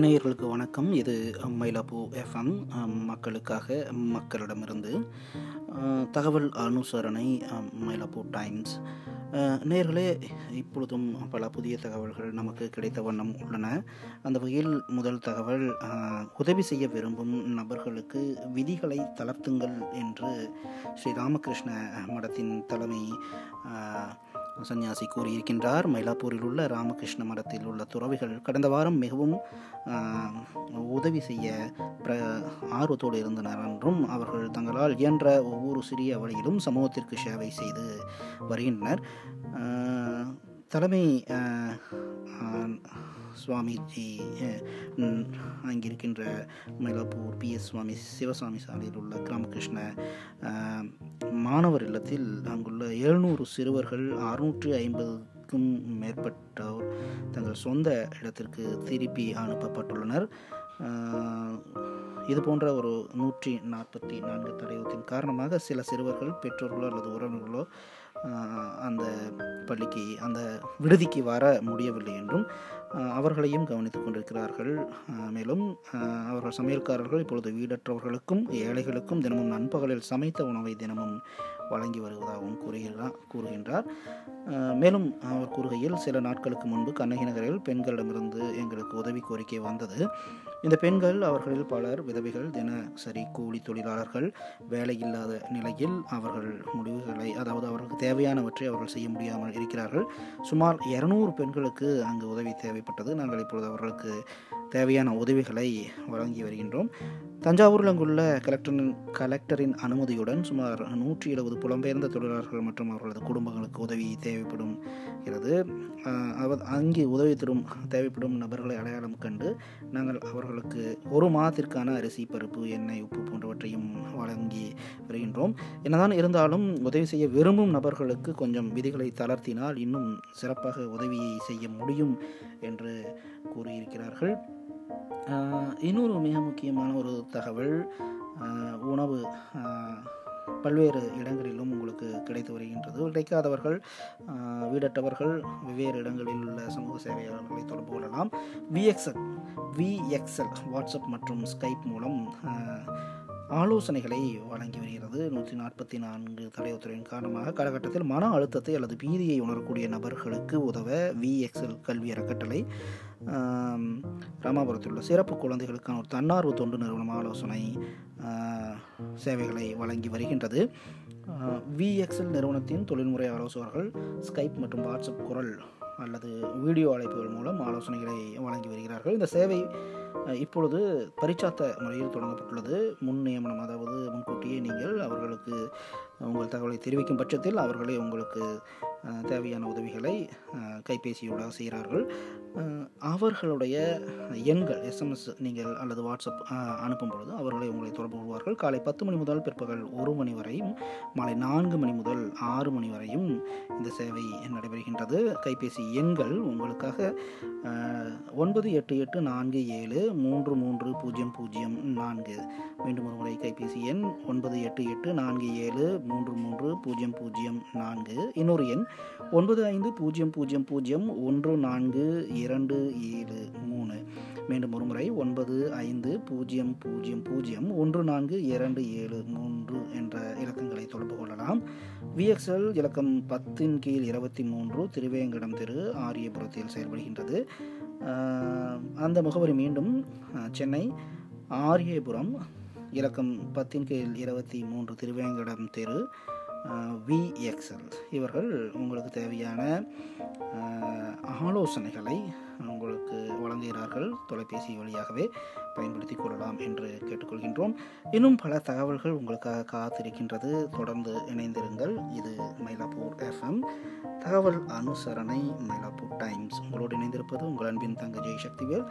நேயர்களுக்கு வணக்கம். இது மயிலாப்பூ எஃப்எம் மக்களுக்காக மக்களிடமிருந்து தகவல் அனுசரணை மயிலாப்பூ டைம்ஸ். நேர்களே இப்பொழுதும் பல புதிய தகவல்கள் நமக்கு கிடைத்த வண்ணம் உள்ளன. அந்த வகையில் முதல் தகவல் உதவி செய்ய விரும்பும் நபர்களுக்கு விதிகளை தளர்த்துங்கள் என்று ஸ்ரீ ராமகிருஷ்ண மடத்தின் தலைமை சன்னியாசி கூறியிருக்கின்றார். மயிலாப்பூரில் உள்ள ராமகிருஷ்ண மடத்தில் உள்ள துறவிகள் கடந்த வாரம் மிகவும் உதவி செய்ய பிர ஆர்வத்தோடு இருந்தனர் என்றும் அவர்கள் தங்களால் இயன்ற ஒவ்வொரு சிறிய வழியிலும் சமூகத்திற்கு சேவை செய்து வருகின்றனர். தலைமை சுவாமிஜி அங்கிருக்கின்ற மயிலாப்பூர் பி எஸ் சுவாமி சிவசாமி சாலையில் உள்ள ராமகிருஷ்ண மாணவர் இல்லத்தில் அங்குள்ள எழுநூறு சிறுவர்கள் அறுநூற்றி ஐம்பதுக்கும் மேற்பட்டோர் தங்கள் சொந்த இடத்திற்கு திருப்பி அனுப்பப்பட்டுள்ளனர். இது போன்ற ஒரு நூற்றி நாற்பத்தி நான்கு தடயத்தின் காரணமாக சில சிறுவர்கள் பெற்றோர்களோ அல்லது உறவினர்களோ அந்த பள்ளிக்கு அந்த விடுதிக்கு வர முடியவில்லை என்றும் அவர்களையும் கவனித்துக் கொண்டிருக்கிறார்கள். மேலும் அவர்கள் சமையல்காரர்கள் இப்பொழுது வீடற்றவர்களுக்கும் ஏழைகளுக்கும் தினமும் நண்பகலில் சமைத்த உணவை தினமும் வழங்கி வருவதாகவும் கூறுகிறார் கூறுகின்றார். மேலும் அவர் கூறுகையில் சில நாட்களுக்கு முன்பு கண்ணகி நகரில் பெண்களிடமிருந்து எங்களுக்கு உதவி கோரிக்கை வந்தது. இந்த பெண்கள் அவர்களில் பலர் விதவைகள் தினசரி கூலி தொழிலாளர்கள் வேலையில்லாத நிலையில் அவர்கள் முடிவுகளை அதாவது அவர்களுக்கு தேவையானவற்றை அவர்கள் செய்ய முடியாமல் இருக்கிறார்கள். சுமார் இரநூறு பெண்களுக்கு அங்கு உதவி தேவைப்பட்டது. நாங்கள் இப்பொழுது அவர்களுக்கு தேவையான உதவிகளை வழங்கி வருகின்றோம். தஞ்சாவூரில் அங்குள்ள கலெக்டரின் கலெக்டரின் அனுமதியுடன் சுமார் நூற்றி எழுபது புலம்பெயர்ந்த தொழிலாளர்கள் மற்றும் அவர்களது குடும்பங்களுக்கு உதவி தேவைப்படும் இருக்கிறது அங்கே உதவி தரும் தேவைப்படும் நபர்களை அடையாளம் கண்டு நாங்கள் அவர்களுக்கு ஒரு மாதத்திற்கான அரிசி பருப்பு எண்ணெய் உப்பு போன்றவற்றையும் வழங்கி வருகின்றோம். என்னதான் இருந்தாலும் உதவி செய்ய விரும்பும் நபர்களுக்கு கொஞ்சம் விதிகளை தளர்த்தினால் இன்னும் சிறப்பாக உதவியை செய்ய முடியும் என்று கூறியிருக்கிறார்கள். இன்னொரு மிக முக்கியமான ஒரு தகவல் உணவு பல்வேறு இடங்களிலும் உங்களுக்கு கிடைத்து வருகின்றது. கிடைக்காதவர்கள் வீடற்றவர்கள் வெவ்வேறு இடங்களில் உள்ள சமூக சேவையாளர்களை தொடர்பு கொள்ளலாம். விஎக்ஸ்எல் விஎக்ஸ்எல் வாட்ஸ்அப் மற்றும் ஸ்கைப் மூலம் ஆலோசனைகளை வழங்கி வருகிறது. நூற்றி நாற்பத்தி நான்கு தலைவத்துறையின் காரணமாக காலகட்டத்தில் மன அழுத்தத்தை அல்லது பீதியை உணரக்கூடிய நபர்களுக்கு உதவ விஎக்ஸ்எல் கல்வி அறக்கட்டளை ராமாபுரத்தில் உள்ள சிறப்பு குழந்தைகளுக்கான ஒரு தன்னார்வ தொண்டு நிறுவனம் ஆலோசனை சேவைகளை வழங்கி வருகின்றது. விஎக்ஸ்எல் நிறுவனத்தின் தொழில்முறை ஆலோசகர்கள் ஸ்கைப் மற்றும் வாட்ஸ்அப் குரல் அல்லது வீடியோ அழைப்புகள் மூலம் ஆலோசனைகளை வழங்கி வருகிறார்கள். இந்த சேவை இப்பொழுது பரிச்சாத்த முறையில் தொடங்கப்பட்டுள்ளது. முன் நியமனம் அதாவது முன்கூட்டியே நீங்கள் அவர்களுக்கு உங்கள் தகவலை தெரிவிக்கும் பட்சத்தில் அவர்களே உங்களுக்கு தேவையான உதவிகளை கைபேசியோட கைபேசியூடாக செய்கிறார்கள். அவர்களுடைய எண்கள் எஸ்எம்எஸ் நீங்கள் அல்லது வாட்ஸ்அப் அனுப்பும் பொழுது அவர்களை உங்களை தொடர்பு கொள்வார்கள். காலை பத்து மணி முதல் பிற்பகல் ஒரு மணி வரையும் மாலை நான்கு மணி முதல் ஆறு மணி வரையும் இந்த சேவை நடைபெறுகின்றது. கைபேசி எண்கள் உங்களுக்காக ஒன்பது எட்டு எட்டு நான்கு ஏழு மூன்று மூன்று பூஜ்ஜியம் பூஜ்ஜியம் நான்கு. மீண்டும் ஒரு முறை கைபேசி எண் ஒன்பது எட்டு எட்டு நான்கு ஏழு மூன்று மூன்று பூஜ்ஜியம் பூஜ்ஜியம் நான்கு. இன்னொரு எண் ஒன்பது ஐந்து பூஜ்ஜியம் பூஜ்ஜியம் பூஜ்ஜியம் ஒன்று நான்கு இரண்டு ஏழு மூணு. மீண்டும் ஒருமுறை. ஒன்பது ஐந்து பூஜ்ஜியம் பூஜ்ஜியம் பூஜ்ஜியம் ஒன்று நான்கு இரண்டு ஏழு மூன்று என்ற இலக்கங்களை தொடர்பு கொள்ளலாம். விஎக்ஸ்எல் இலக்கம் பத்தின் கீழ் இருபத்தி மூன்று திருவேங்கடம் தெரு ஆரியபுரத்தில் செயல்படுகின்றது. அந்த முகவரி மீண்டும் சென்னை ஆரியபுரம் இலக்கம் பத்தின் கீழ் இருபத்தி மூன்று திருவேங்கடம் தெரு விஎக்ஸ்எல் இவர்கள் உங்களுக்கு தேவையான ஆலோசனைகளை உங்களுக்கு வழங்குகிறார்கள். தொலைபேசி வழியாகவே பயன்படுத்திக் கொள்ளலாம் என்று கேட்டுக்கொள்கின்றோம். இன்னும் பல தகவல்கள் உங்களுக்காக காத்திருக்கின்றது. தொடர்ந்து இணைந்திருங்கள். இது மயிலாப்பூர் எஃப்எம் தகவல் அனுசரணை மயிலாப்பூர் டைம்ஸ். உங்களோடு இணைந்திருப்பது உங்கள் அன்பின் தங்க ஜெய் சக்திவேல்.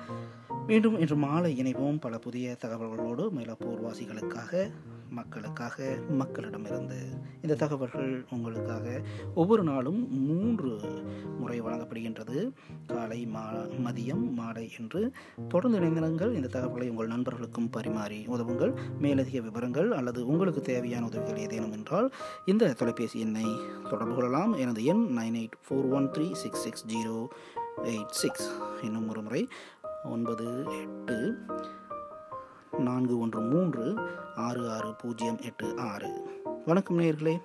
மீண்டும் இன்று மாலை இணைவோம். பல புதிய தகவல்களோடு மயிலாப்பூர் வாசிகளுக்காக மக்களுக்காக மக்களிடமிருந்து இந்த தகவல்கள் உங்களுக்காக ஒவ்வொரு நாளும் மூன்று முறை வழங்கப்படுகின்றது. காலை மா மதியம் மாலை என்று தொடர்ந்து இணைந்திருங்கள். இந்த தகவலை உங்கள் நண்பர்களுக்கும் பரிமாறி உதவுங்கள். மேலதிக விவரங்கள் அல்லது உங்களுக்கு தேவையான உதவிகள் ஏதேனும் என்றால் இந்த தொலைபேசி எண்ணை தொடர்பு கொள்ளலாம். எனது எண் nine eight four one three six six zero eight six. இன்னும் ஒரு முறை. ஒன்பது எட்டு நான்கு ஒன்று மூன்று ஆறு ஆறு பூஜ்ஜியம் எட்டு ஆறு. வணக்கம் நேயர்களே.